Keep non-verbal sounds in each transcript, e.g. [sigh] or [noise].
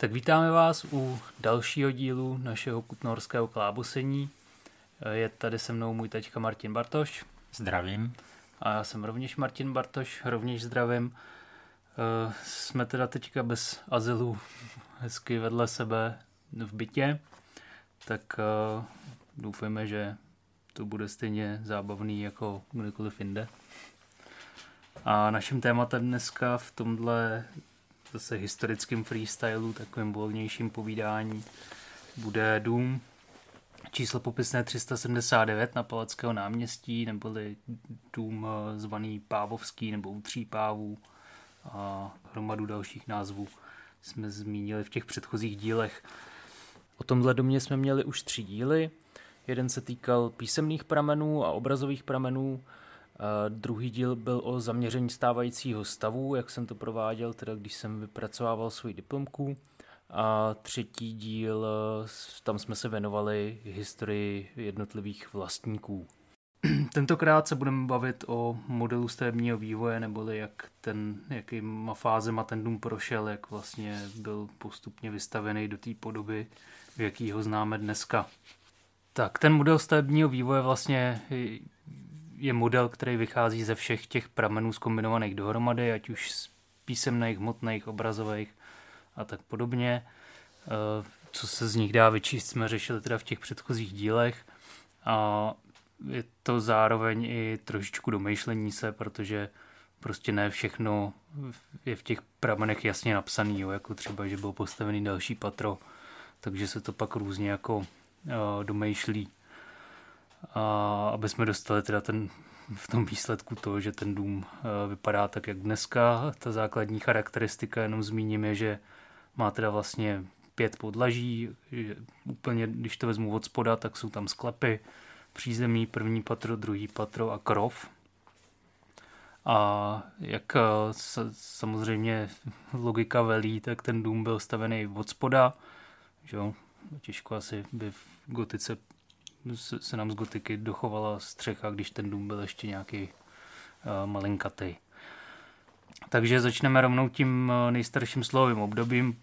Tak vítáme vás u dalšího dílu našeho kutnorského klábosení. Je tady se mnou můj taťka Martin Bartoš. Zdravím. A já jsem rovněž Martin Bartoš, rovněž zdravím. Eh, jsme teda teďka bez azylu, hezky vedle sebe v bytě, tak eh, doufujeme, že to bude stejně zábavný jako kdekoliv jinde. A naším tématem dneska v tomhle zase historickém freestylu, takovým volnějším povídání, bude Dům, číslo popisné 379 na Palackého náměstí, neboli dům eh, zvaný Pávovský nebo u tří pávů a hromadu dalších názvů jsme zmínili v těch předchozích dílech. O tomhle domě jsme měli už tři díly. Jeden se týkal písemných pramenů a obrazových pramenů, Druhý díl byl o zaměření stávajícího stavu, jak jsem to prováděl, teda když jsem vypracovával svůj diplomku. A třetí díl, tam jsme se věnovali historii jednotlivých vlastníků. [clears throat] Tentokrát se budeme bavit o modelu stavebního vývoje, neboli jak ten, jakýma fázema ten dům prošel, jak vlastně byl postupně vystavený do té podoby, v jaký ho známe dneska. Tak ten model stavebního vývoje vlastně je model, který vychází ze všech těch pramenů zkombinovaných dohromady, ať už z písemných, hmotných, obrazových a tak podobně. Eh, co se z nich dá vyčíst, jsme řešili teda v těch předchozích dílech a je to zároveň i trošičku domýšlení se, protože prostě ne všechno je v těch pramenech jasně napsaný, jo, jako třeba, že bylo postavený další patro, takže se to pak různě jako uh, domýšlí a aby jsme dostali teda ten v tom výsledku to, že ten dům eh, vypadá tak, jak dneska. Ta základní charakteristika, jenom zmíním, je, že má teda vlastně pět podlaží, úplně, když to vezmu od spoda, tak jsou tam sklepy, přízemí, první patro, druhý patro a krov. A jak eh, samozřejmě logika velí, tak ten dům byl stavený od spoda, že jo, těžko asi by v gotice se, se nám z gotiky dochovala střecha, když ten dům byl ještě nějaký uh, malinkatý. Takže začneme rovnou tím eh, nejstarším slovým obdobím.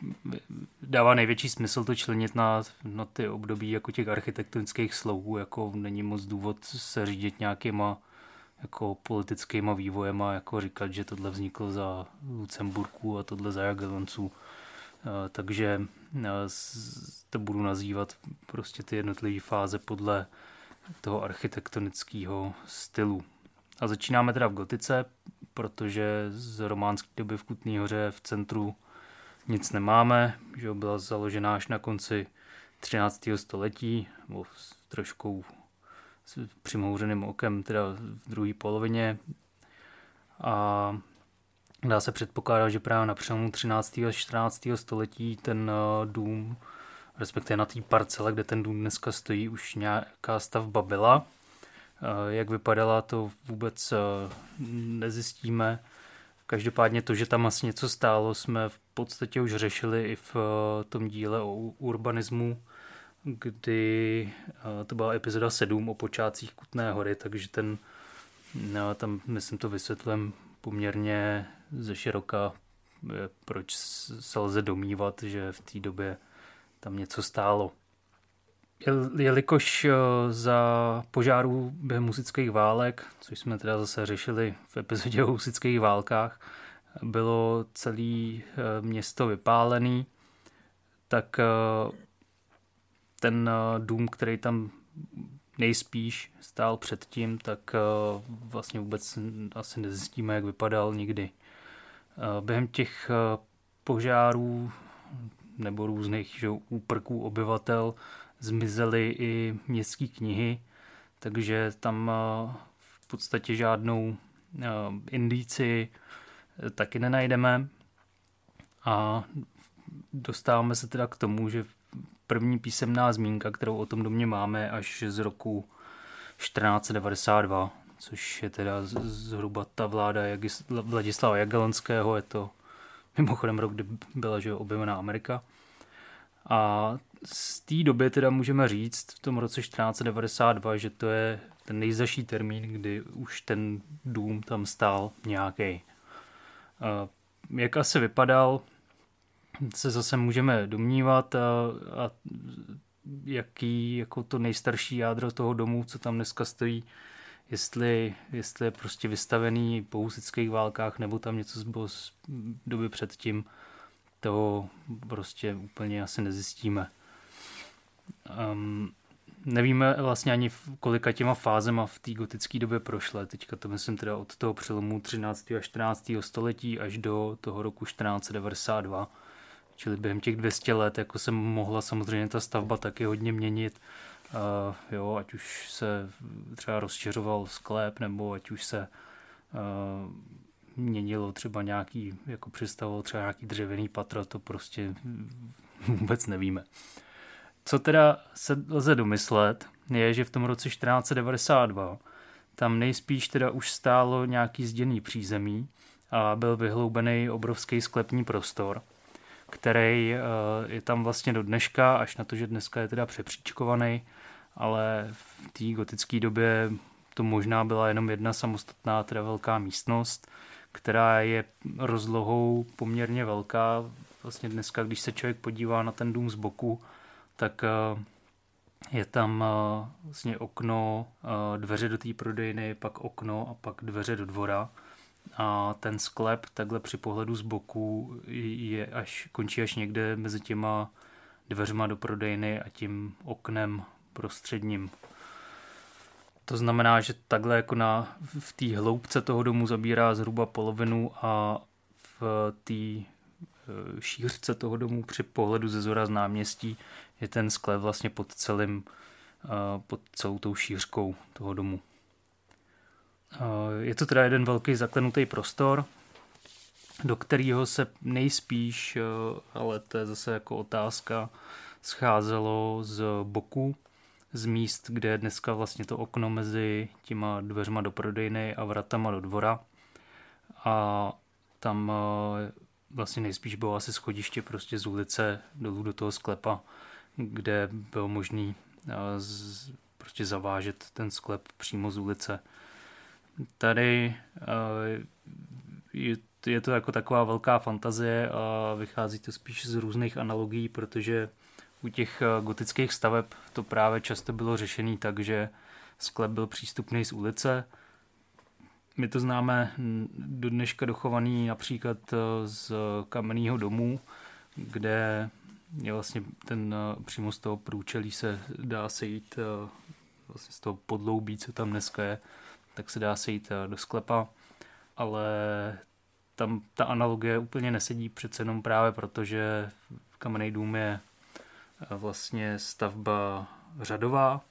Dává největší smysl to členit na, na ty období jako těch architektonických slouhů, jako není moc důvod se řídit nějakýma jako politickýma vývojema, jako říkat, že tohle vzniklo za Lucemburku a tohle za Jagellonců. Eh, takže eh, to budu nazývat prostě ty jednotlivé fáze podle toho architektonického stylu. A začínáme teda v gotice, protože z románské doby v Kutný hoře v centru nic nemáme, že byla založena až na konci 13. století, nebo s troškou s přimouřeným okem, teda v druhé polovině. A Dá se předpokládat, že právě na přelomu 13. a 14. století ten eh, dům, respektive na té parcele, kde ten dům dneska stojí, už nějaká stavba byla. Eh, jak vypadala, to vůbec eh, nezjistíme. Každopádně to, že tam asi něco stálo, jsme v podstatě už řešili i v tom díle o urbanismu, kdy to byla epizoda 7 o počátcích Kutné hory, takže ten, no, tam myslím to vysvětlím poměrně ze široka, proč se lze domývat, že v té době tam něco stálo. Jelikož eh, za požárů během husických válek, což jsme teda zase řešili v epizodě o husických válkách, bylo celé eh, město vypálený, tak eh, ten dům, který tam nejspíš stál předtím, tak vlastně vůbec asi nezjistíme, jak vypadal nikdy. Eh, během těch eh, požárů nebo různých že, úprků obyvatel zmizely i městské knihy, takže tam eh, v podstatě žádnou indici taky nenajdeme. A dostáváme se teda k tomu, že první písemná zmínka, kterou o tom domě máme, až z roku 1492 což je teda zhruba ta vláda Vladislava Jagelonského, je to mimochodem rok, kdy byla že objevená Amerika. A z té doby teda můžeme říct v tom roce 1492, že to je ten nejzaší termín, kdy už ten dům tam stál nějaký. Jak asi vypadal, se zase můžeme domnívat a, a jaký jako to nejstarší jádro toho domu, co tam dneska stojí, jestli, jestli je prostě vystavený po husických válkách, nebo tam něco bylo z doby předtím, to prostě úplně asi nezjistíme. Um, nevíme vlastně ani kolika těma fázema v té gotické době prošle. Teďka to myslím teda od toho přelomu 13. a 14. století až do toho roku 1492. Čili během těch 200 let jako se mohla samozřejmě ta stavba taky hodně měnit. Uh, jo, ať už se třeba rozšiřoval sklep, nebo ať už se uh, měnilo třeba nějaký, jako představoval třeba nějaký dřevěný patro, to prostě vůbec nevíme. Co teda se lze domyslet, je, že v tom roce 1492 tam nejspíš teda už stálo nějaký zděný přízemí a byl vyhloubený obrovský sklepní prostor, který je tam vlastně do dneška, až na to, že dneska je teda přepříčkovaný, ale v té gotické době to možná byla jenom jedna samostatná, teda velká místnost, která je rozlohou poměrně velká. Vlastně dneska, když se člověk podívá na ten dům z boku, tak eh, je tam eh, vlastně okno, eh, dveře do té prodejny, pak okno a pak dveře do dvora. A ten sklep takhle při pohledu z boku je až, končí až někde mezi těma dveřma do prodejny a tím oknem prostředním. To znamená, že takhle jako na, v té hloubce toho domu zabírá zhruba polovinu a v té šířce toho domu při pohledu ze zora z náměstí je ten sklep vlastně pod celým, pod celou tou šířkou toho domu. Je to teda jeden velký zaklenutý prostor, do kterého se nejspíš, ale to je zase jako otázka, scházelo z boku, z míst, kde je dneska vlastně to okno mezi těma dveřma do prodejny a vratama do dvora. A tam vlastně nejspíš bylo asi schodiště prostě z ulice dolů do toho sklepa kde bylo možný eh, prostě zavážet ten sklep přímo z ulice. Tady eh, je to jako taková velká fantazie a vychází to spíš z různých analogií, protože u těch eh, gotických staveb to právě často bylo řešený tak, že sklep byl přístupný z ulice. My to známe do dneška dochovaný například z kamenného domu, kde je vlastně ten eh, přímo z toho průčelí se dá sejít eh, vlastně z toho podloubí, co tam dneska je, tak se dá sejít eh, do sklepa, ale tam ta analogie úplně nesedí přece jenom právě protože kamenný dům je vlastně stavba řadová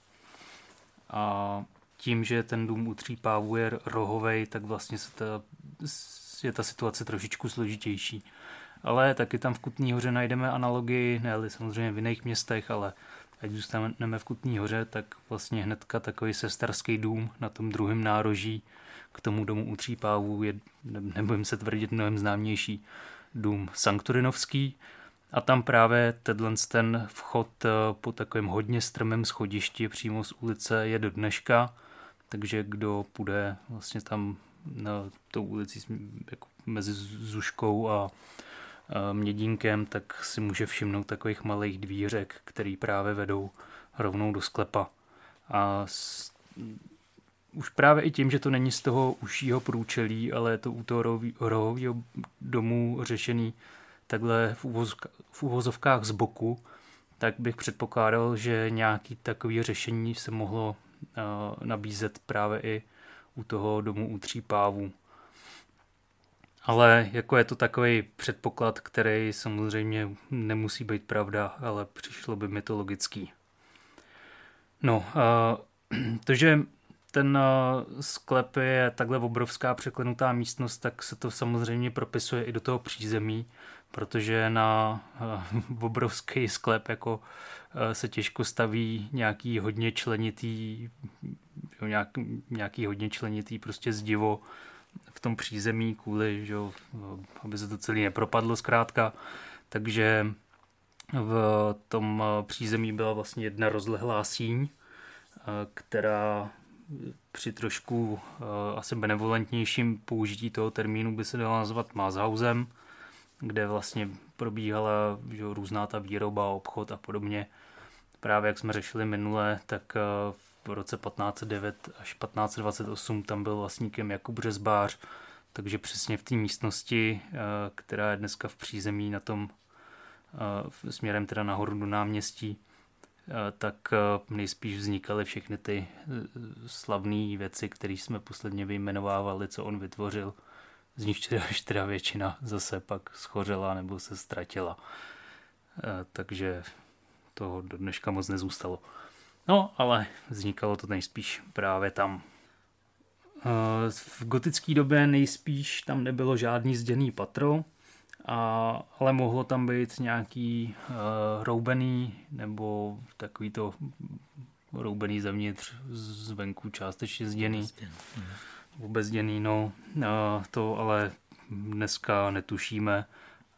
a tím, že ten dům u tří pávů je rohovej, tak vlastně se ta, je ta situace trošičku složitější ale taky tam v Kutní hoře najdeme analogii, ne samozřejmě v jiných městech, ale ať zůstaneme v Kutní hoře, tak vlastně hnedka takový sestarský dům na tom druhém nároží k tomu domu u Třípávů je, nebudem se tvrdit, mnohem známější dům Sankturinovský. A tam právě tenhle ten vchod eh, po takovém hodně strmém schodišti přímo z ulice je do dneška, takže kdo půjde vlastně tam na tou ulici jako mezi Zuškou a mědínkem, tak si může všimnout takových malých dvířek, který právě vedou rovnou do sklepa. A s, už právě i tím, že to není z toho užšího průčelí, ale je to u toho rohového domu řešený takhle v, uvozka, v uvozovkách z boku, tak bych předpokládal, že nějaký takový řešení se mohlo uh, nabízet právě i u toho domu u tří pávů. Ale jako je to takový předpoklad, který samozřejmě nemusí být pravda, ale přišlo by mi to logický. No, uh, [clears throat] to, že ten uh, sklep je takhle obrovská překlenutá místnost, tak se to samozřejmě propisuje i do toho přízemí, protože na uh, [laughs] obrovský sklep jako uh, se těžko staví nějaký hodně členitý, nějak, nějaký hodně členitý prostě zdivo, v tom přízemí kvůli, že, aby se to celé nepropadlo zkrátka. Takže v tom přízemí byla vlastně jedna rozlehlá síň, která při trošku asi benevolentnějším použití toho termínu by se dala nazvat Mazhausem. Kde vlastně probíhala že, různá ta výroba, obchod a podobně. Právě jak jsme řešili minule, tak eh, v roce 1509 až 1528 tam byl vlastníkem Jakub Řezbář, takže přesně v té místnosti, eh, která je dneska v přízemí na tom směrem teda nahoru do náměstí, tak nejspíš vznikaly všechny ty slavné věci, které jsme posledně vyjmenovávali, co on vytvořil z nich teda, většina zase pak schořela nebo se ztratila. E, takže toho do dneška moc nezůstalo. No, ale vznikalo to nejspíš právě tam. E, v gotické době nejspíš tam nebylo žádný zděný patro, a, ale mohlo tam být nějaký uh, roubený nebo takový to roubený zevnitř zvenku částečně zděný. Zděný. Obezděný, no, to ale dneska netušíme.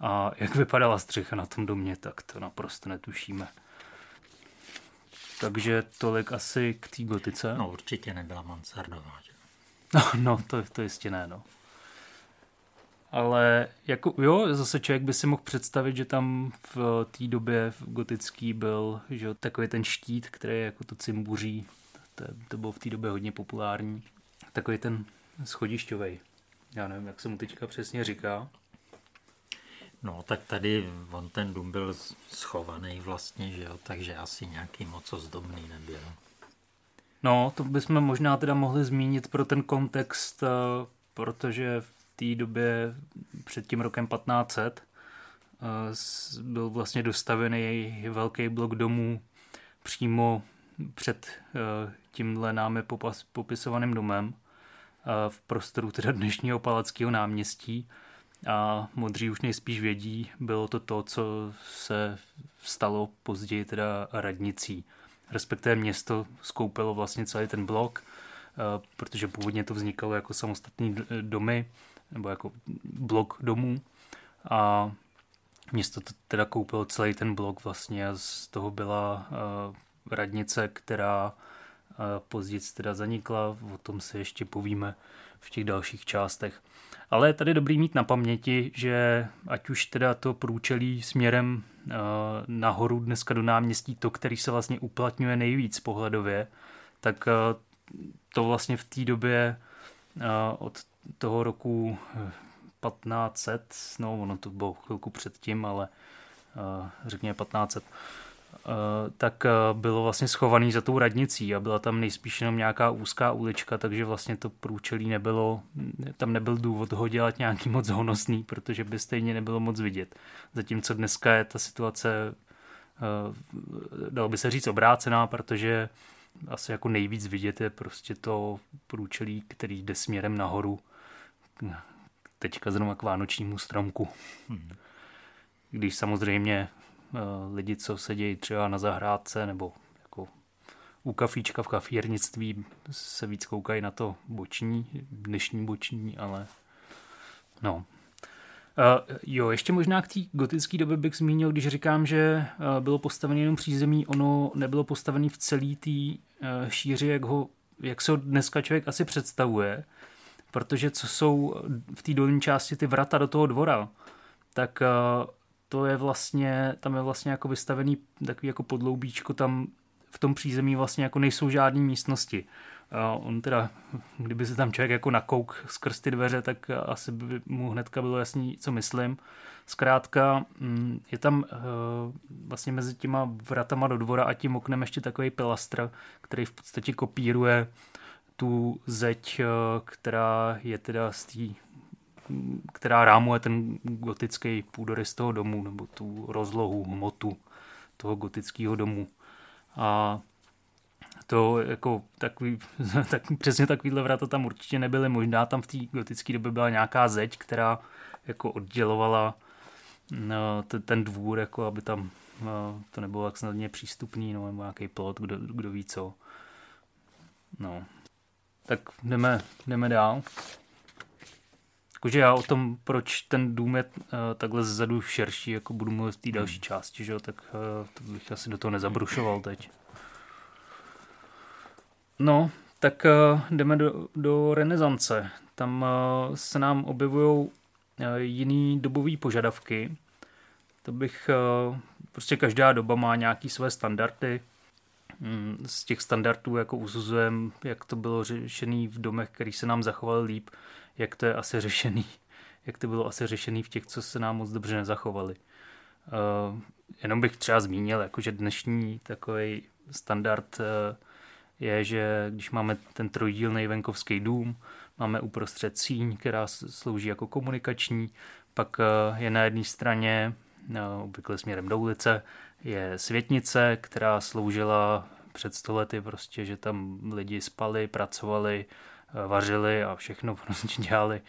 A jak vypadala střecha na tom domě, tak to naprosto netušíme. Takže tolik asi k té gotice. No určitě nebyla mansardová. Že? No, no to, to jistě ne, no. Ale jako, jo, zase člověk by si mohl představit, že tam v té době v gotický byl že, takový ten štít, který je jako to cimbuří. To, to bylo v té době hodně populární takový ten schodišťový. Já nevím, jak se mu teďka přesně říká. No, tak tady on ten dům byl schovaný vlastně, že jo, takže asi nějaký moc ozdobný nebyl. No, to bychom možná teda mohli zmínit pro ten kontext, eh, protože v té době před tím rokem 1500 eh, byl vlastně dostavený velký blok domů přímo před eh, tímhle námi popisovaným domem v prostoru teda dnešního Palackého náměstí a modří už nejspíš vědí, bylo to to, co se stalo později teda radnicí. Respektive město skoupilo vlastně celý ten blok, protože původně to vznikalo jako samostatný domy, nebo jako blok domů a město to teda koupilo celý ten blok vlastně a z toho byla radnice, která později teda zanikla, o tom se ještě povíme v těch dalších částech. Ale je tady dobrý mít na paměti, že ať už teda to průčelí směrem nahoru dneska do náměstí, to, který se vlastně uplatňuje nejvíc pohledově, tak to vlastně v té době od toho roku 1500, no ono to bylo chvilku předtím, ale řekněme 1500, Eh, tak eh, bylo vlastně schovaný za tou radnicí a byla tam nejspíš jenom nějaká úzká ulička, takže vlastně to průčelí nebylo, tam nebyl důvod ho dělat nějaký moc honosný, protože by stejně nebylo moc vidět. Zatímco dneska je ta situace, eh, dalo by se říct, obrácená, protože asi jako nejvíc vidět je prostě to průčelí, který jde směrem nahoru, teďka zrovna k vánočnímu stromku. Hmm. Když samozřejmě Eh, lidi, co sedějí třeba na zahrádce nebo jako u kafíčka v kafírnictví se víc koukají na to boční, dnešní boční, ale no. Uh, jo, ještě možná k té gotické době bych zmínil, když říkám, že uh, bylo postavené jenom přízemí, ono nebylo postavené v celé té uh, šíři, jak, ho, jak se ho dneska člověk asi představuje, protože co jsou v té dolní části ty vrata do toho dvora, tak to je vlastně, tam je vlastně jako vystavený takový jako podloubíčko, tam v tom přízemí vlastně jako nejsou žádné místnosti. Uh, on teda, kdyby se tam člověk jako nakouk skrz ty dveře, tak asi by mu hnedka bylo jasný, co myslím. Zkrátka, mm, je tam uh, vlastně mezi těma vratama do dvora a tím oknem ještě takový pilastr, který v podstatě kopíruje tu zeď, uh, která je teda z té která rámuje ten gotický půdorys toho domu, nebo tu rozlohu, hmotu toho gotického domu. A to jako takový, [laughs] tak, přesně takovýhle vrata tam určitě nebyly. Možná tam v té gotické době byla nějaká zeď, která jako oddělovala no, ten, ten dvůr, jako aby tam no, to nebylo tak snadně přístupný, no, nebo nějaký plot, kdo, kdo ví co. No. Tak jdeme, jdeme dál. Jakože já o tom, proč ten dům je uh, takhle zezadu širší, jako budu mluvit v té další hmm. části, že jo, tak uh, to bych asi do toho nezabrušoval teď. No, tak uh, jdeme do, do renesance. Tam uh, se nám objevují jiný dobový požadavky. To bych, prostě každá doba má nějaký své standardy. Mm, z těch standardů jako uzuzujeme, jak to bylo řešený v domech, který se nám zachoval líp, jak to je asi řešený, jak to bylo asi řešený v těch, co se nám moc dobře nezachovali. Uh, jenom bych třeba zmínil, že dnešní takový standard uh, je, že když máme ten trojdílný venkovský dům, máme uprostřed síň, která slouží jako komunikační, pak uh, je na jedné straně, uh, obvykle směrem do ulice, je světnice, která sloužila před stolety prostě, že tam lidi spali, pracovali, vařili a všechno [laughs] prostě dělali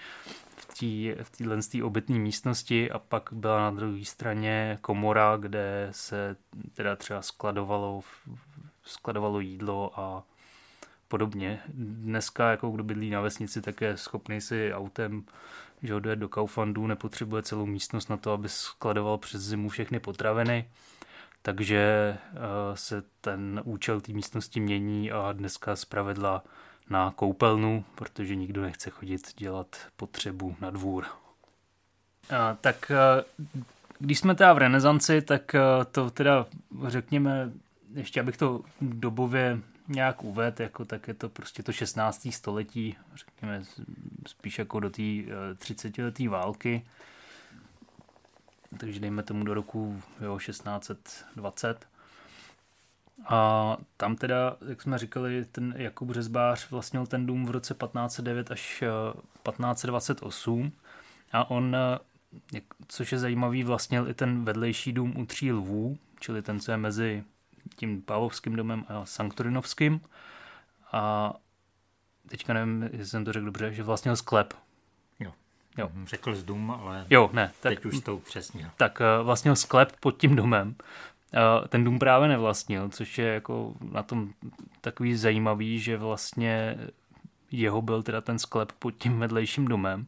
v téhle tý obytné místnosti a pak byla na druhé straně komora, kde se teda třeba skladovalo, skladovalo jídlo a podobně. Dneska, jako kdo bydlí na vesnici, tak je schopný si autem že ho do Kauflandu, nepotřebuje celou místnost na to, aby skladoval přes zimu všechny potraviny, takže uh, se ten účel té místnosti mění a dneska zpravedla na koupelnu, protože nikdo nechce chodit dělat potřebu na dvůr. A, tak když jsme teda v renesanci, tak to teda řekněme, ještě abych to dobově nějak uved, jako tak je to prostě to 16. století, řekněme spíš jako do té 30 leté války, takže dejme tomu do roku jo, 1620. A tam teda, jak jsme říkali, ten Jakub Řezbář vlastnil ten dům v roce 1509 až 1528 eh, a on, eh, což je zajímavý, vlastnil i ten vedlejší dům u Tří lvů, čili ten, co je mezi tím Pavlovským domem a Sanktorinovským. A teďka nevím, jestli jsem to řekl dobře, že vlastnil sklep. Jo. jo. Řekl z dům, ale jo, ne, tak, teď už to upřesnil. Tak eh, vlastnil sklep pod tím domem ten dům právě nevlastnil, což je jako na tom takový zajímavý, že vlastně jeho byl teda ten sklep pod tím vedlejším domem.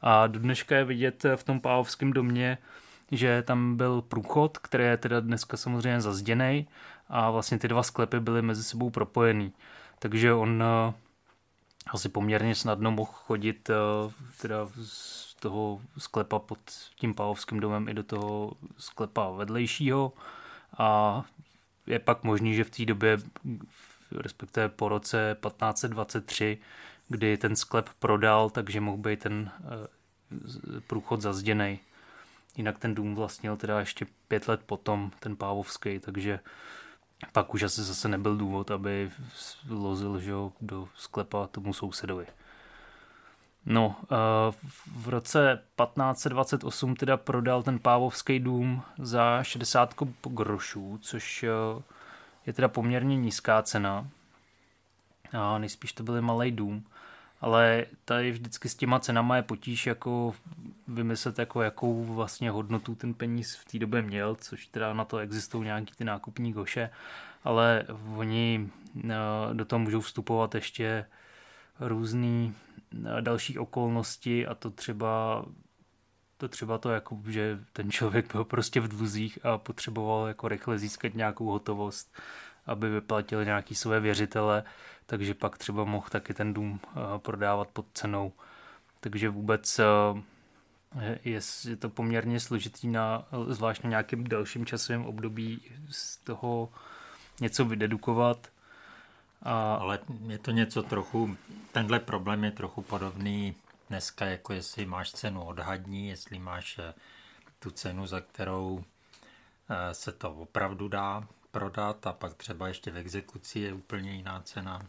A do dneška je vidět v tom Páhovském domě, že tam byl průchod, který je teda dneska samozřejmě zazděný a vlastně ty dva sklepy byly mezi sebou propojený. Takže on eh, asi poměrně snadno mohl chodit eh, teda z toho sklepa pod tím Páhovským domem i do toho sklepa vedlejšího a je pak možný, že v té době, respektive po roce 1523, kdy ten sklep prodal, takže mohl být ten eh, průchod zazděný. Jinak ten dům vlastnil teda ještě pět let potom, ten Pávovský, takže pak už asi zase nebyl důvod, aby lozil že, do sklepa tomu sousedovi. No, eh, v roce 1528 teda prodal ten Pávovský dům za 60 grošů, což eh, je teda poměrně nízká cena. A nejspíš to byl malý dům. Ale tady vždycky s těma cenama je potíž jako vymyslet, jako jakou vlastně hodnotu ten peníz v té době měl, což teda na to existují nějaký ty nákupní goše, ale oni eh, do toho můžou vstupovat ještě různý další okolnosti a to třeba to třeba to, jako, že ten člověk byl prostě v dluzích a potřeboval jako rychle získat nějakou hotovost, aby vyplatil nějaký své věřitele, takže pak třeba mohl taky ten dům eh, prodávat pod cenou. Takže vůbec eh, je, je to poměrně složitý na zvlášť na nějakém dalším časovém období z toho něco vydedukovat. A... Ale je to něco trochu, tenhle problém je trochu podobný dneska, jako jestli máš cenu odhadní, jestli máš eh, tu cenu, za kterou eh, se to opravdu dá prodat a pak třeba ještě v exekuci je úplně jiná cena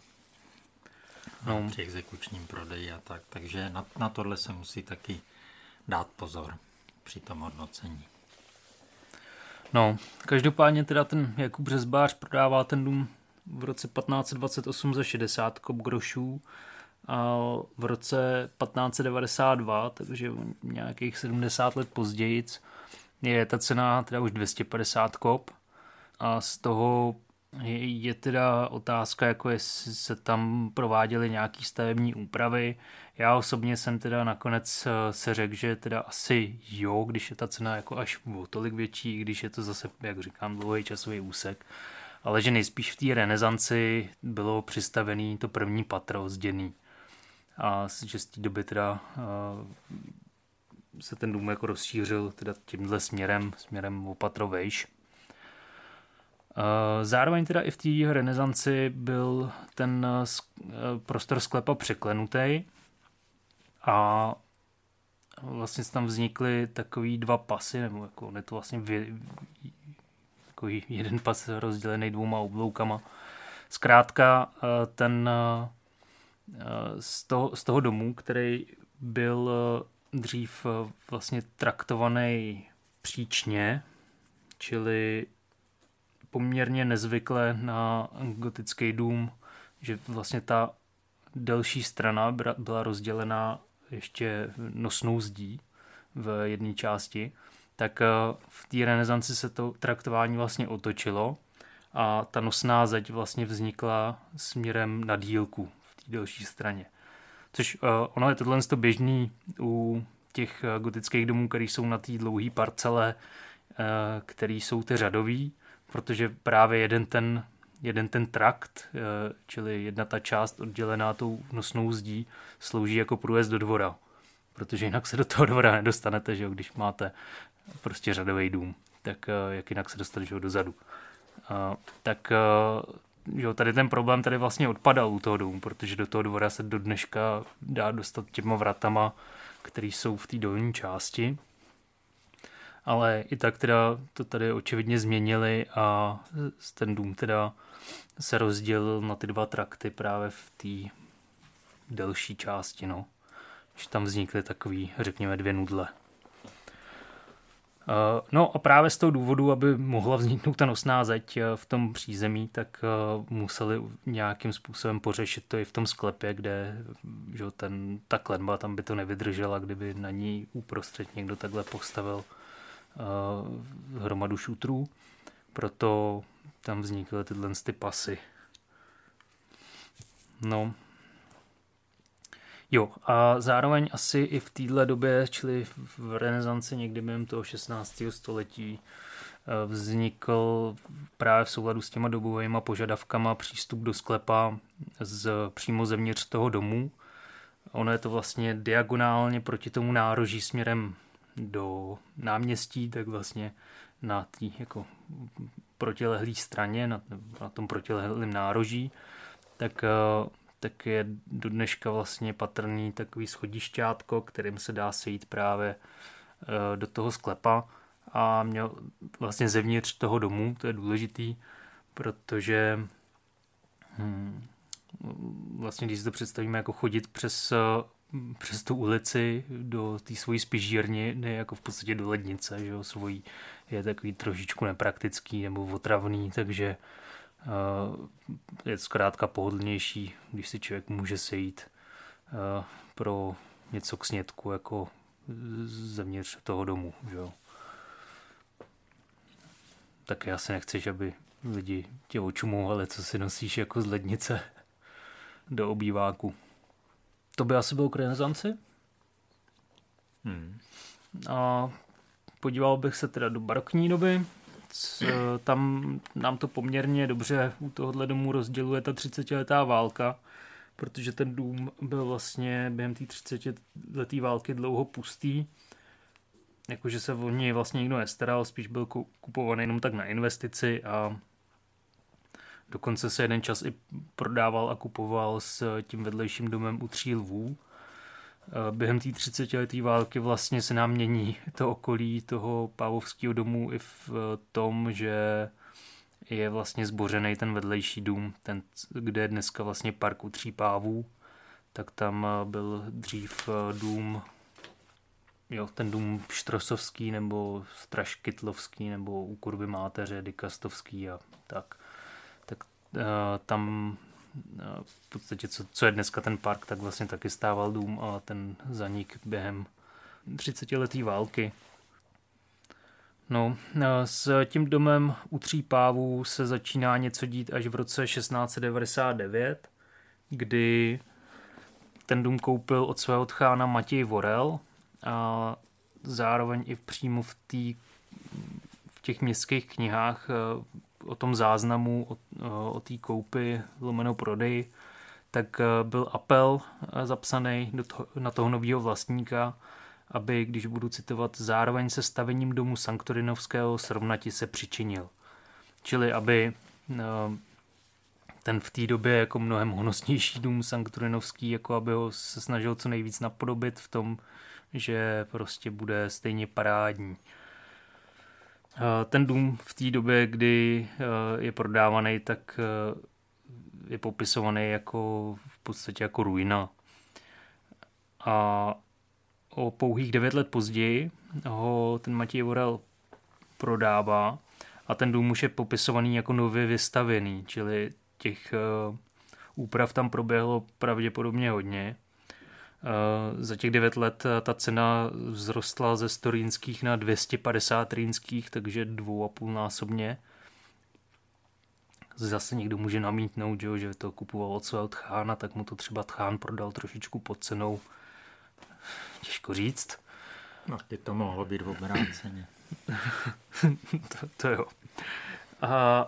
no. při exekučním prodeji a tak. Takže na, na tohle se musí taky dát pozor při tom hodnocení. No, každopádně teda ten Jakub Řezbář prodává ten dům v roce 1528 za 60 kop grošů a v roce 1592, takže nějakých 70 let později, je ta cena teda už 250 kop a z toho je, teda otázka, jako jestli se tam prováděly nějaké stavební úpravy. Já osobně jsem teda nakonec eh, se řekl, že teda asi jo, když je ta cena jako až o tolik větší, když je to zase, jak říkám, dlouhý časový úsek ale že nejspíš v té renesanci bylo přistavený to první patro zděný. A že z té doby teda se ten dům jako rozšířil teda tímhle směrem, směrem opatrovejš. Zároveň teda i v té renesanci byl ten prostor sklepa překlenutý a vlastně tam vznikly takový dva pasy, nebo jako ne to vlastně vě, jako jeden pas rozdělený dvouma obloukama. Zkrátka ten z toho, z toho domu, který byl dřív vlastně traktovaný příčně, čili poměrně nezvyklé na gotický dům, že vlastně ta delší strana byla rozdělená ještě nosnou zdí v jedné části, tak eh, v té renesanci se to traktování vlastně otočilo a ta nosná zeď vlastně vznikla směrem na dílku v té delší straně. Což uh, ono je tohle běžný u těch eh, gotických domů, které jsou na té dlouhé parcele, které jsou ty řadový, protože právě jeden ten, jeden ten trakt, čili jedna ta část oddělená tou nosnou zdí, slouží jako průjezd do dvora. Protože jinak se do toho dvora nedostanete, že jo, když máte prostě řadový dům, tak uh, jak jinak se dostat že dozadu. Uh, tak uh, jo, tady ten problém tady vlastně odpadal u toho domu, protože do toho dvora se do dneška dá dostat těma vratama, které jsou v té dolní části. Ale i tak teda to tady očividně změnili a ten dům teda se rozdělil na ty dva trakty právě v té delší části, no. Že tam vznikly takový, řekněme, dvě nudle. Eh, no a právě z toho důvodu, aby mohla vzniknout ta nosná zeď eh, v tom přízemí, tak eh, museli nějakým způsobem pořešit to i v tom sklepě, kde že ten, ta klenba tam by to nevydržela, kdyby na ní uprostřed někdo takhle postavil hromadu šutrů. Proto tam vznikly tyhle ty pasy. No, Jo, a zároveň asi i v téhle době, čili v renesanci někdy během toho 16. století, eh, vznikl právě v souladu s těma dobovými požadavkama přístup do sklepa z přímo zevnitř toho domu. Ono je to vlastně diagonálně proti tomu nároží směrem do náměstí, tak vlastně na té jako protilehlé straně, na, na tom protilehlém nároží, tak eh, tak je do dneška vlastně patrný takový schodišťátko, kterým se dá sejít právě eh, do toho sklepa a měl vlastně zevnitř toho domu, to je důležitý, protože hm, vlastně když si to představíme jako chodit přes, eh, přes tu ulici do té svojí spižírny, ne jako v podstatě do lednice, že jo, svojí je takový trošičku nepraktický nebo otravný, takže je zkrátka pohodlnější, když si člověk může sejít eh, pro něco k snědku jako zevnitř toho domu. Že jo. Tak já se nechceš, aby lidi tě očumovali, co si nosíš jako z lednice [laughs] do obýváku. To by asi bylo k renesanci. Hmm. A podíval bych se teda do barokní doby, tam nám to poměrně dobře u tohohle domu rozděluje ta 30-letá válka, protože ten dům byl vlastně během té 30-leté války dlouho pustý. Jakože se o něj vlastně nikdo nestaral, spíš byl kupovaný jenom tak na investici a dokonce se jeden čas i prodával a kupoval s tím vedlejším domem u tří lvů. Eh, během té 30 leté války vlastně se nám mění to okolí toho pávovského domu i v eh, tom, že je vlastně zbořený ten vedlejší dům, ten, kde je dneska vlastně park u tří pávů, tak tam eh, byl dřív dům, jo, ten dům Štrosovský nebo Straškytlovský nebo u kurvy máteře Dykastovský a tak. Tak tam v podstatě, co, co je dneska ten park, tak vlastně taky stával dům a ten zanik během 30 letý války. No, s tím domem u tří pávů se začíná něco dít až v roce 1699, kdy ten dům koupil od svého tchána Matěj Vorel a zároveň i přímo v, tý, v těch městských knihách o tom záznamu, o, o té koupy, lomeno prodej, tak eh, byl apel eh, zapsaný do toho, na toho nového vlastníka, aby, když budu citovat, zároveň se stavením domu Sanktorinovského srovnati se přičinil. Čili aby no, ten v té době jako mnohem honosnější dům Sanktorinovský, jako aby ho se snažil co nejvíc napodobit v tom, že prostě bude stejně parádní. Ten dům v té době, kdy je prodávaný, tak je popisovaný jako v podstatě jako ruina. A o pouhých devět let později ho ten Matěj Vorel prodává a ten dům už je popisovaný jako nově vystavěný, čili těch úprav tam proběhlo pravděpodobně hodně. Uh, za těch devět let ta cena vzrostla ze 100 rýnských na 250 rýnských, takže dvou a půl násobně zase někdo může namítnout, že, že to kupoval od svého tchána, tak mu to třeba tchán prodal trošičku pod cenou. Těžko říct. No, ty to mohlo být v obráceně. [laughs] to, to jo. A,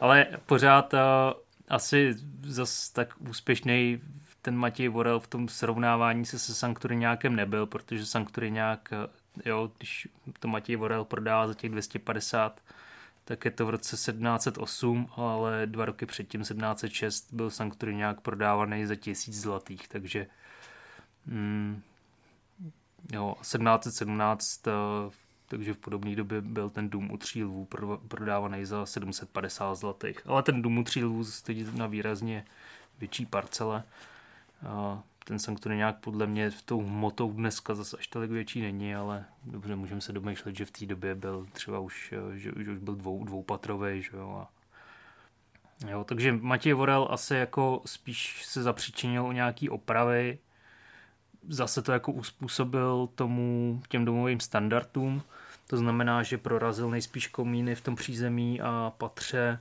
ale pořád a, asi zas tak úspěšný ten Matěj Vorel v tom srovnávání se se Sanktoriňákem nebyl, protože Sanktoriňák, jo, když to Matěj Vorel prodává za těch 250 tak je to v roce 1708, ale dva roky předtím, 1706, byl nějak prodávaný za tisíc zlatých, takže mm, jo, 1717, eh, takže v podobné době byl ten dům u tří lvů prodávaný za 750 zlatých. Ale ten dům u tří lvů stojí na výrazně větší parcele ten sanktuary nějak podle mě v tou motou dneska zase až tolik větší není, ale dobře, můžeme se domýšlet, že v té době byl třeba už, že, že už byl dvou, dvoupatrový, že jo, a Jo, takže Matěj Vorel asi jako spíš se zapříčinil o nějaký opravy, zase to jako uspůsobil tomu těm domovým standardům, to znamená, že prorazil nejspíš komíny v tom přízemí a patře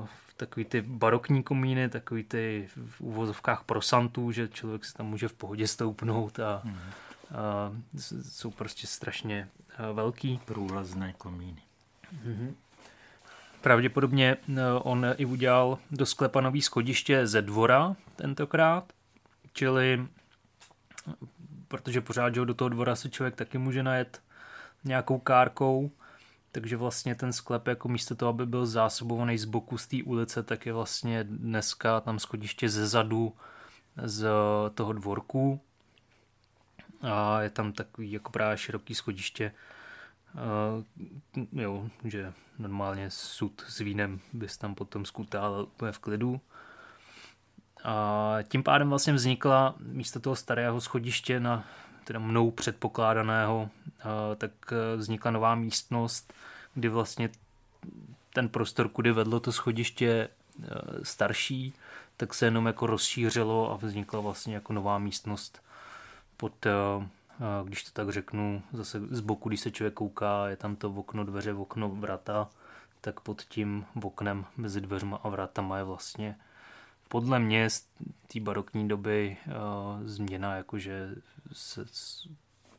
uh, takový ty barokní komíny, takový ty v úvozovkách prosantů, že člověk si tam může v pohodě stoupnout a, hmm. a jsou prostě strašně velký. Průlezné komíny. Hmm. Pravděpodobně on i udělal do sklepa nový schodiště ze dvora tentokrát, čili protože pořád do toho dvora se člověk taky může najet nějakou kárkou, takže vlastně ten sklep jako místo toho, aby byl zásobovaný z boku z té ulice, tak je vlastně dneska tam schodiště ze zadu z toho dvorku a je tam takový jako právě široký schodiště, uh, jo, že normálně sud s vínem bys tam potom skutal úplně v klidu. A tím pádem vlastně vznikla místo toho starého schodiště na teda mnou předpokládaného, tak e, vznikla nová místnost, kdy vlastně ten prostor, kudy vedlo to schodiště e, starší, tak se jenom jako rozšířilo a vznikla vlastně jako nová místnost pod, když to tak řeknu, zase z boku, když se člověk kouká, je tam to okno, dveře, okno, vrata, tak pod tím oknem mezi dveřma a vratama je vlastně podle mě z té barokní doby uh, změna, jakože se,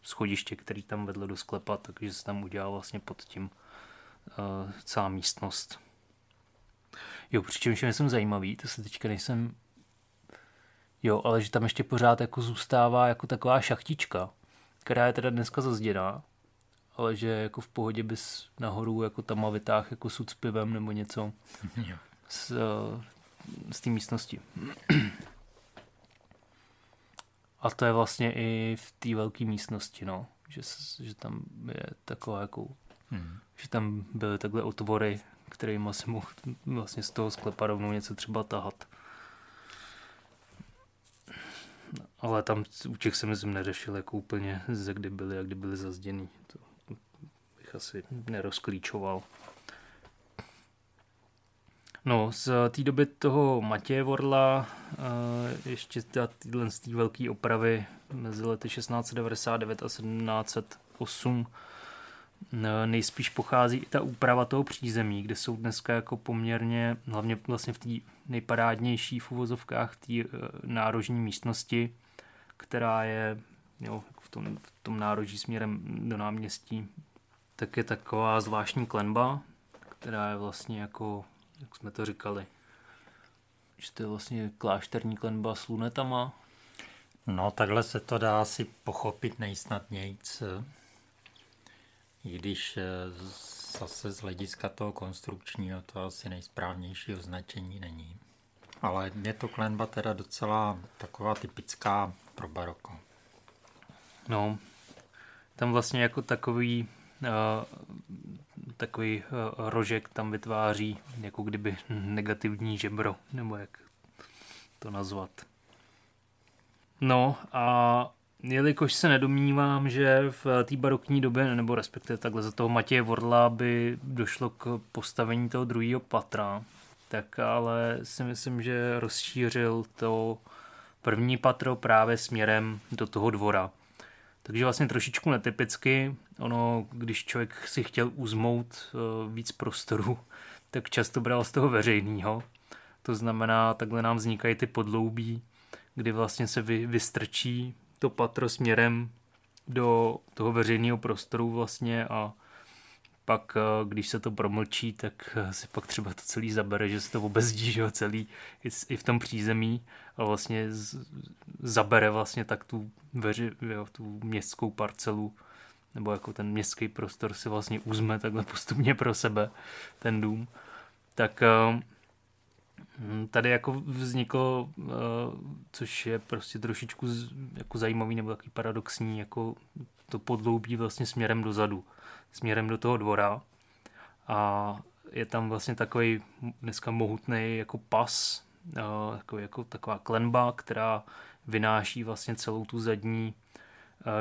schodiště, který tam vedlo do sklepa, takže se tam udělal vlastně pod tím uh, celá místnost. Jo, přičemž jsem zajímavý, to se teďka nejsem... Jo, ale že tam ještě pořád jako zůstává jako taková šachtička, která je teda dneska zazděná, ale že jako v pohodě bys nahoru jako tam vytáhl jako sud s pivem nebo něco. Jo. S, uh, z té místnosti. A to je vlastně i v té velké místnosti, no. Že, že tam je taková jako, hmm. že tam byly takhle otvory, kterými se mohl vlastně z toho sklepa rovnou něco třeba tahat. Ale tam u těch se myslím neřešil jako úplně, ze kdy byly a kdy byly zazděný. To bych asi nerozklíčoval. No, z té doby toho Matěje Vorla, eh, ještě tyhle z té velké opravy mezi lety 1699 a 1708, eh, nejspíš pochází i ta úprava toho přízemí, kde jsou dneska jako poměrně, hlavně vlastně v té nejparádnější v uvozovkách, v té eh, nárožní místnosti, která je jo, v, tom, v tom nároží směrem do náměstí, tak je taková zvláštní klenba, která je vlastně jako jak jsme to říkali. Že to je vlastně klášterní klenba s lunetama. No, takhle se to dá asi pochopit nejsnadnějc, i když eh, zase z hlediska toho konstrukčního to asi nejsprávnější označení není. Ale je to klenba teda docela taková typická pro baroko. No, tam vlastně jako takový uh, takový uh, rožek tam vytváří jako kdyby negativní žebro, nebo jak to nazvat. No a jelikož se nedomnívám, že v té barokní době, nebo respektive takhle za toho Matěje Vorla by došlo k postavení toho druhého patra, tak ale si myslím, že rozšířil to první patro právě směrem do toho dvora. Takže vlastně trošičku netypicky, ono, když člověk si chtěl uzmout uh, víc prostoru, [laughs] tak často bral z toho veřejného. To znamená, takhle nám vznikají ty podloubí, kdy vlastně se vy, vystrčí to patro směrem do toho veřejného prostoru vlastně a pak, eh, když se to promlčí, tak eh, si pak třeba to celý zabere, že se to obezdí, že celý i v tom přízemí a vlastně z, zabere vlastně tak tu, veři, jo, tu městskou parcelu nebo jako ten městský prostor si vlastně uzme takhle postupně pro sebe, ten dům. Tak eh, hm, tady jako vzniklo, což je prostě trošičku jako zajímavý nebo takový paradoxní, jako to podloubí vlastně směrem dozadu směrem do toho dvora a je tam vlastně takový dneska mohutný jako pas, jako, jako taková klenba, která vynáší vlastně celou tu zadní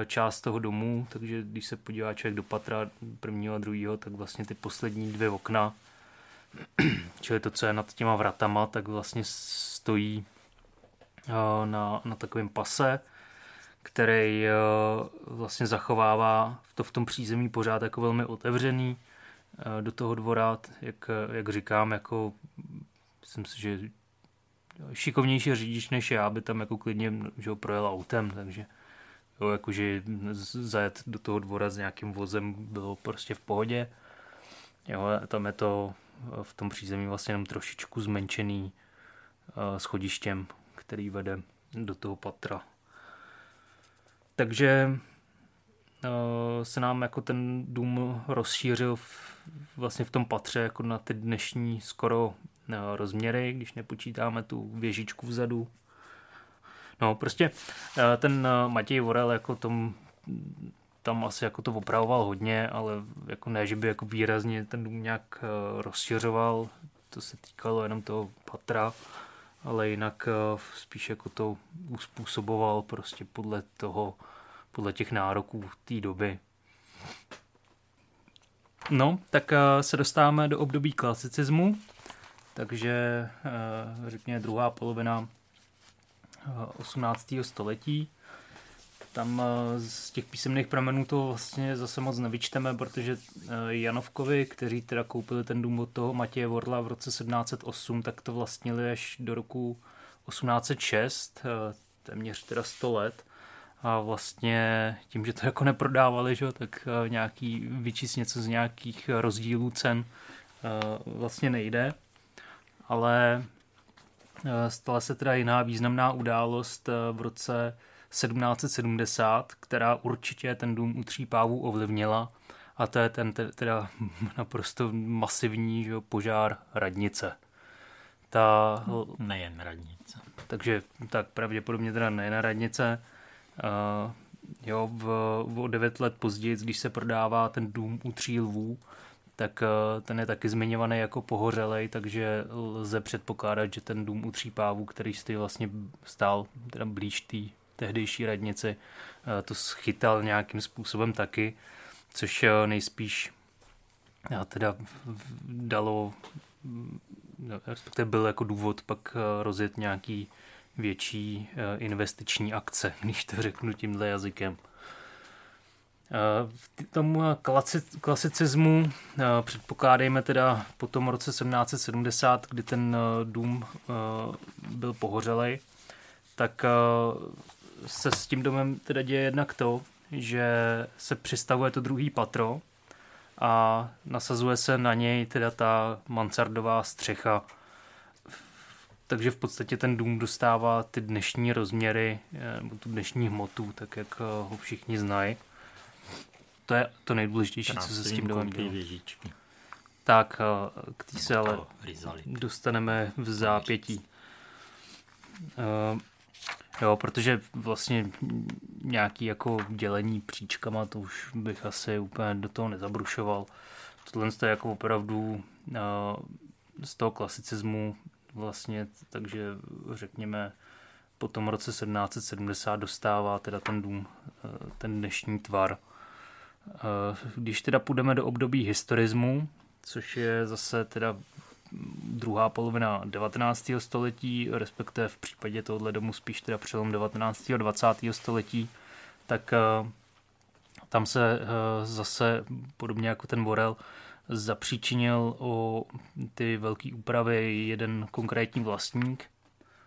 část toho domu, takže když se podívá člověk do patra prvního a druhého, tak vlastně ty poslední dvě okna, [clears throat] čili to, co je nad těma vratama, tak vlastně stojí na, na takovém pase který eh, vlastně zachovává to v tom přízemí pořád jako velmi otevřený eh, do toho dvora, jak, jak říkám, jako myslím si, že šikovnější řidič než já by tam jako klidně že ho projel autem, takže jo, jakože zajet do toho dvora s nějakým vozem bylo prostě v pohodě. Jo, tam je to v tom přízemí vlastně jenom trošičku zmenšený uh, schodištěm, který vede do toho patra takže uh, se nám jako ten dům rozšířil v, vlastně v tom patře jako na ty dnešní skoro uh, rozměry, když nepočítáme tu věžičku vzadu. No prostě uh, ten uh, Matěj Vorel jako tom tam asi jako to opravoval hodně, ale jako ne, že by jako výrazně ten dům nějak uh, rozšiřoval, to se týkalo jenom toho patra, ale jinak spíš jako to uspůsoboval prostě podle toho, podle těch nároků té doby. No, tak eh, se dostáváme do období klasicismu, takže eh, řekněme druhá polovina 18. Eh, století. Tam z těch písemných pramenů to vlastně zase moc nevyčteme, protože Janovkovi, kteří teda koupili ten dům od toho Matěje Vorla v roce 1708, tak to vlastnili až do roku 1806, téměř teda 100 let a vlastně tím, že to jako neprodávali, že, tak eh, nějaký vyčíst něco z nějakých rozdílů cen eh, vlastně nejde. Ale eh, stala se teda jiná významná událost v roce 1770, která určitě ten dům u tří pávů ovlivnila a to je ten teda [laughs] naprosto masivní že, požár radnice. Ta, nejen radnice. Takže tak pravděpodobně teda nejen radnice, Uh, jo, v, o devět let později, když se prodává ten dům u tří lvů, tak uh, ten je taky zmiňovaný jako pohořelej, takže lze předpokládat, že ten dům u tří pávů, který stojí vlastně stál teda blíž té tehdejší radnici, uh, to schytal nějakým způsobem taky, což nejspíš já teda dalo, no, respektive byl jako důvod pak rozjet nějaký větší eh, investiční akce, [laughs] když to řeknu tímhle jazykem. Eh, v tom klasicismu eh, předpokládejme teda po tom roce 1770, kdy ten dům byl pohořelej, tak se s tím domem teda děje jednak to, že se přistavuje to druhý patro a nasazuje se na něj teda ta mansardová střecha takže v podstatě ten dům dostává ty dnešní rozměry, nebo tu dnešní hmotu, tak jak ho všichni znají. To je to nejdůležitější, co se s tím dělá. Tak, k té se ale dostaneme v zápětí. Uh, jo, protože vlastně nějaký jako dělení příčkama, to už bych asi úplně do toho nezabrušoval. Tohle je jako opravdu uh, z toho klasicismu vlastně, takže řekněme po tom roce 1770 dostává teda ten dům uh, ten dnešní tvar. Když teda půjdeme do období historismu, což je zase teda druhá polovina 19. století, respektive v případě tohohle domu spíš teda přelom 19. a 20. století, tak eh, tam se eh, zase, podobně jako ten Vorel, zapříčinil o ty velké úpravy jeden konkrétní vlastník,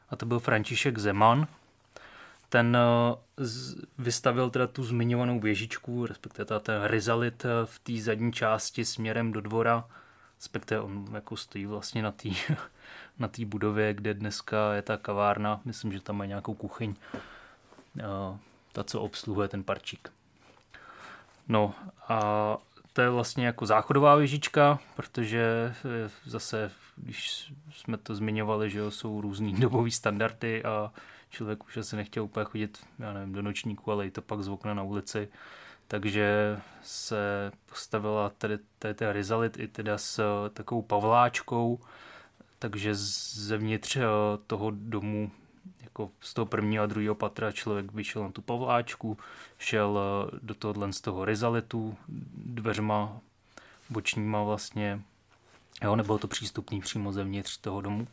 a to byl František Zeman. Ten eh, vystavil teda tu zmiňovanou věžičku, respektive ten rizalit v té zadní části směrem do dvora, respektive on jako stojí vlastně na té [laughs] na tý budově, kde dneska je ta kavárna, myslím, že tam má nějakou kuchyň, ta, co obsluhuje ten parčík. No a to je vlastně jako záchodová věžička, protože zase, když jsme to zmiňovali, že jsou různý [laughs] dobový standardy a člověk už asi nechtěl úplně chodit, já nevím, do nočníku, ale i to pak z okna na ulici, takže se postavila tady, tady ta rizalit i teda s eh, takovou pavláčkou, takže zevnitř eh, toho domu jako z toho prvního a druhého patra člověk vyšel na tu pavláčku, šel eh, do tohohle z toho rizalitu dveřma bočníma vlastně, jo, nebylo to přístupný přímo zevnitř toho domu,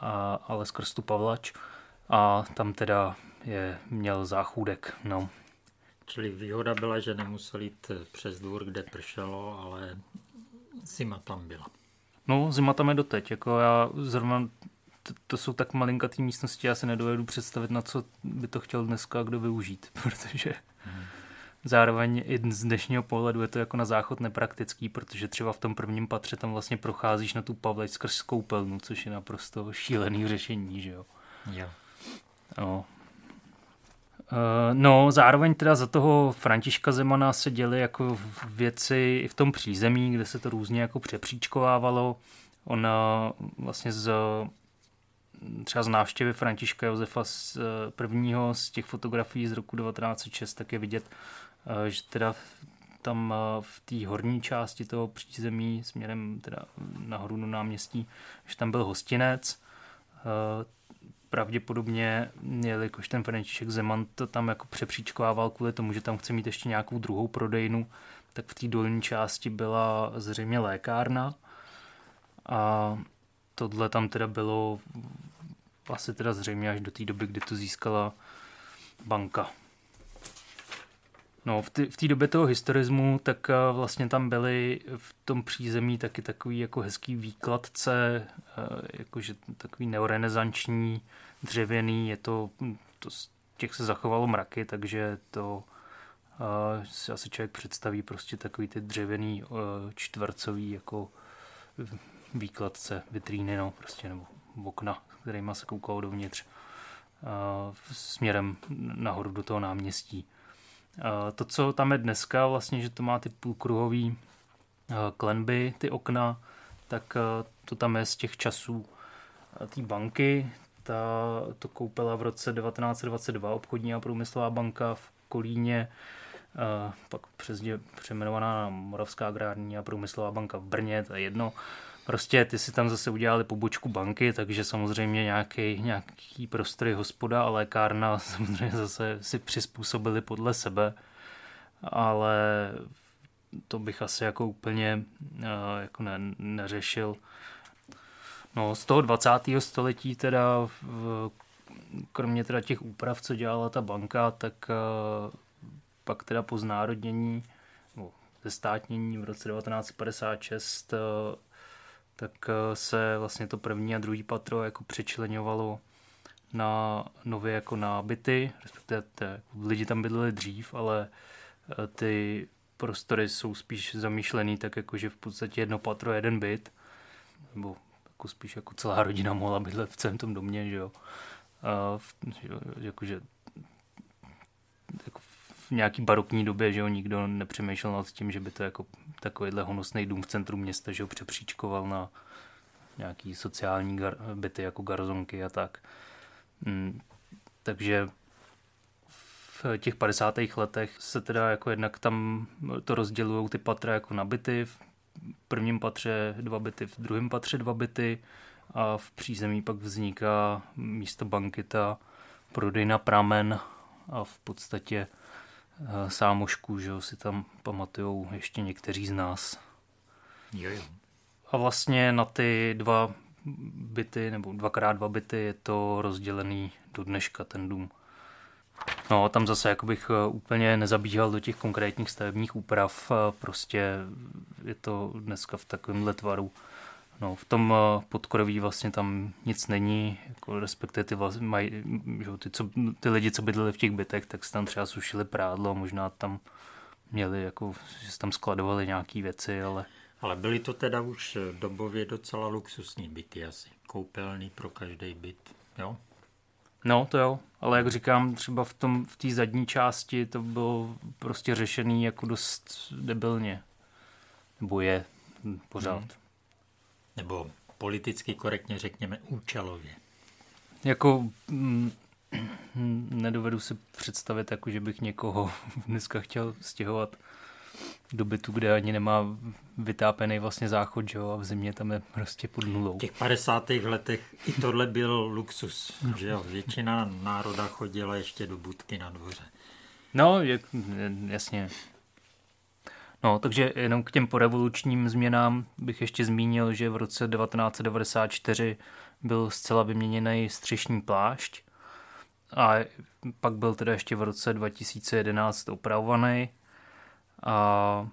a, ale skrz tu pavlač a tam teda je, měl záchůdek, no. Čili výhoda byla, že nemusel jít přes dvůr, kde pršelo, ale zima tam byla. No, zima tam je doteď. Jako já zrovna to, to jsou tak malinkatý místnosti, já se nedovedu představit, na co by to chtěl dneska kdo využít, [laughs] protože hmm. zároveň i z dnešního pohledu je to jako na záchod nepraktický, protože třeba v tom prvním patře tam vlastně procházíš na tu Pavleč skrz koupelnu, což je naprosto šílený řešení, že jo. Jo. No, Eh, no, zároveň teda za toho Františka Zemana se děly jako věci i v tom přízemí, kde se to různě jako přepříčkovávalo. On vlastně z třeba z návštěvy Františka Josefa z eh, prvního z těch fotografií z roku 1906 tak je vidět, eh, že teda tam v té horní části toho přízemí směrem teda nahoru do náměstí, že tam byl hostinec, pravděpodobně, jelikož ten František Zeman to tam jako přepříčkovával kvůli tomu, že tam chce mít ještě nějakou druhou prodejnu, tak v té dolní části byla zřejmě lékárna a tohle tam teda bylo asi teda zřejmě až do té doby, kdy to získala banka. No, v té době toho historismu, tak eh, vlastně tam byly v tom přízemí taky takový jako hezký výkladce, eh, jakože takový neorenesanční, dřevěný, je to, to z těch se zachovalo mraky, takže to uh, si asi člověk představí prostě takový ty dřevěný uh, čtvercový jako výkladce, vitríny, no, prostě, nebo okna, kterýma se koukalo dovnitř uh, směrem nahoru do toho náměstí. To, co tam je dneska, vlastně, že to má ty půlkruhový klenby, ty okna, tak to tam je z těch časů té banky. Ta to koupila v roce 1922 obchodní a průmyslová banka v Kolíně, pak přesně přejmenovaná na Moravská agrární a průmyslová banka v Brně, to je jedno. Prostě ty si tam zase udělali pobočku banky, takže samozřejmě nějaký, nějaký prostory hospoda a lékárna [laughs] samozřejmě zase si přizpůsobili podle sebe, ale to bych asi jako úplně uh, jako ne, neřešil. No, z toho 20. století teda, v, kromě teda těch úprav, co dělala ta banka, tak uh, pak teda po znárodnění, nebo zestátnění v roce 1956 uh, tak eh, se vlastně to první a druhý patro jako přečlenovalo na nově jako na byty, respektive te, lidi tam bydleli dřív, ale eh, ty prostory jsou spíš zamýšlený tak jako, že v podstatě jedno patro, jeden byt, nebo jako spíš jako celá rodina mohla bydlet v celém tom domě, že jo. A v, jakože jako v nějaký barokní době, že jo, nikdo nepřemýšlel nad tím, že by to jako takovýhle honosný dům v centru města, že ho přepříčkoval na nějaký sociální gar, byty jako garzonky a tak. Mm, takže v těch 50. letech se teda jako jednak tam to rozdělují ty patra jako na byty. V prvním patře dva byty, v druhém patře dva byty a v přízemí pak vzniká místo banky ta prodejna pramen a v podstatě sámošku, že jo, si tam pamatujou ještě někteří z nás. Jo, jo. A vlastně na ty dva byty, nebo dvakrát dva byty je to rozdělený do dneška ten dům. No, tam zase jako bych eh, úplně nezabíhal do těch konkrétních stavebních úprav, eh, prostě je to dneska v takovém tvaru. No, v tom eh, podkroví vlastně tam nic není, jako respektive ty, vlastně maj, že, ty, co, ty lidi, co bydleli v těch bytech, tak se tam třeba sušili prádlo, možná tam měli, jako, že se tam skladovali nějaké věci, ale... Ale byly to teda už dobově docela luxusní byty asi, koupelný pro každý byt, jo? No, to jo, ale jak říkám, třeba v tom v té zadní části to bylo prostě řešený jako dost debilně. Nebo je pořád. Hmm. Nebo politicky korektně řekněme účelově. Jako mm, [clears throat] nedovedu si představit, jako, že bych někoho [laughs] dneska chtěl stěhovat do bytu, kde ani nemá vytápený vlastně záchod, že jo, a v zimě tam je prostě pod nulou. V těch 50. letech i tohle byl luxus, že jo, většina národa chodila ještě do budky na dvoře. No, je, jasně. No, takže jenom k těm porevolučním změnám bych ještě zmínil, že v roce 1994 byl zcela vyměněný střešní plášť a pak byl teda ještě v roce 2011 opravovaný a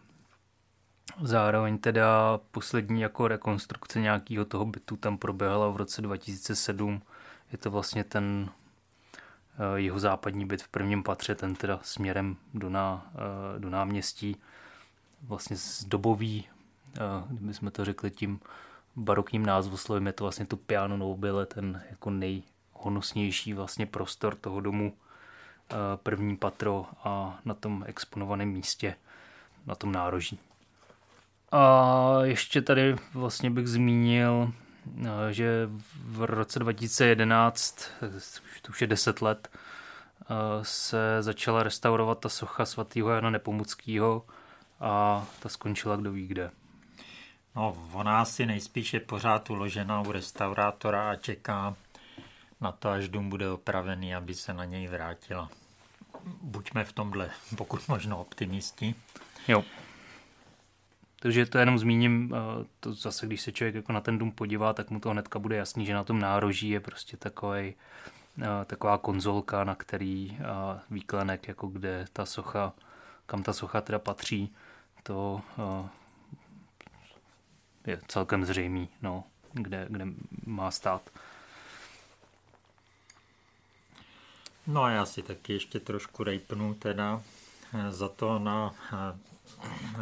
zároveň teda poslední jako rekonstrukce nějakého toho bytu tam proběhla v roce 2007. Je to vlastně ten eh, jeho západní byt v prvním patře, ten teda směrem do, ná, eh, do náměstí, vlastně z dobový, eh, kdybychom to řekli tím barokním názvoslovím, je to vlastně to piano nobile, ten jako nejhonosnější vlastně prostor toho domu, první patro a na tom exponovaném místě na tom nároží. A ještě tady vlastně bych zmínil, že v roce 2011, to už je 10 let, se začala restaurovat ta socha svatého Jana Nepomuckého a ta skončila kdo ví kde. No, ona asi nejspíš je pořád uložena u restaurátora a čeká na to, až dům bude opravený, aby se na něj vrátila. Buďme v tomhle pokud možno optimisti. Jo. Takže to jenom zmíním, eh, to zase, když se člověk jako na ten dům podívá, tak mu to hnedka bude jasný, že na tom nároží je prostě takový, eh, taková konzolka, na který eh, výklenek, jako kde ta socha, kam ta socha teda patří, to je celkem zřejmý, no, kde, kde má stát. No a já si taky ještě trošku rejpnu teda za to na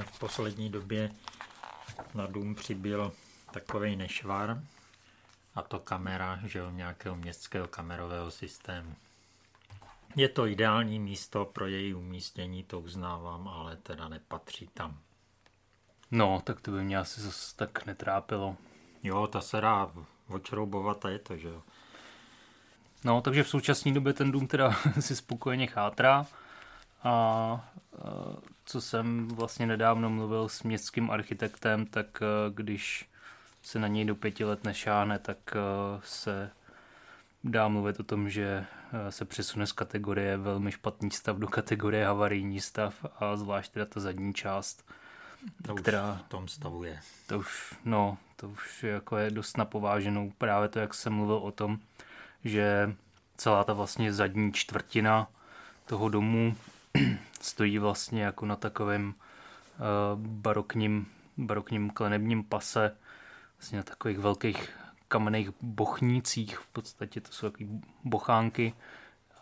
v poslední době na dům přibyl takový nešvar a to kamera, že jo, nějakého městského kamerového systému. Je to ideální místo pro její umístění, to uznávám, ale teda nepatří tam. No, tak to by mě asi zase tak netrápilo. Jo, ta se dá očroubovat a je to, že jo. No, takže v současné době ten dům teda [laughs] si spokojeně chátrá a co jsem vlastně nedávno mluvil s městským architektem, tak když se na něj do pěti let nešáhne, tak se dá mluvit o tom, že se přesune z kategorie velmi špatný stav do kategorie havarijní stav a zvlášť teda ta zadní část, to která v tom stavu je. To už, no, to už jako je dost napováženou. Právě to, jak jsem mluvil o tom, že celá ta vlastně zadní čtvrtina toho domu [clears throat] stojí vlastně jako na takovém uh, barokním, barokním klenebním pase, vlastně na takových velkých kamenných bochnících, v podstatě to jsou takové bochánky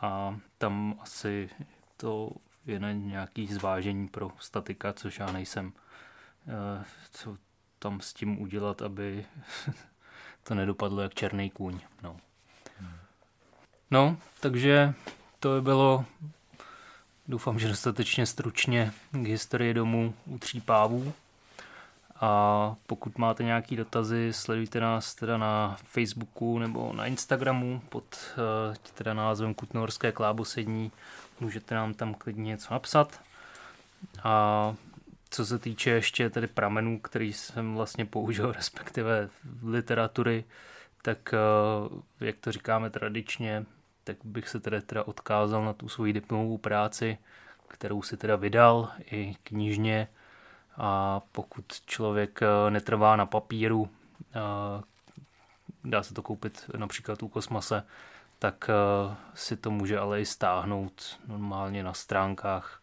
a tam asi to je na nějaký zvážení pro statika, což já nejsem. Uh, co tam s tím udělat, aby [laughs] to nedopadlo jak černý kůň. No. no, takže to by bylo doufám, že dostatečně stručně k historii domů u tří pávů. A pokud máte nějaké dotazy, sledujte nás teda na Facebooku nebo na Instagramu pod uh, teda názvem Kutnohorské klábosední. Můžete nám tam klidně něco napsat. A co se týče ještě tedy pramenů, který jsem vlastně použil, [laughs] respektive literatury, tak uh, jak to říkáme tradičně, tak bych se teda, teda odkázal na tu svoji diplomovou práci, kterou si teda vydal i knižně a pokud člověk eh, netrvá na papíru, eh, dá se to koupit například u Kosmase, tak eh, si to může ale i stáhnout normálně na stránkách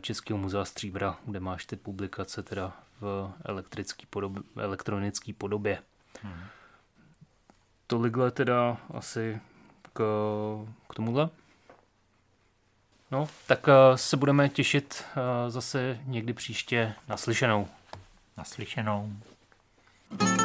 Českého muzea Stříbra, kde máš ty publikace teda v elektrický podobě, elektronické podobě. Hmm. Tolikhle teda asi k, k tomuhle. No, tak eh, se budeme těšit eh, zase někdy příště naslyšenou. Naslyšenou. thank you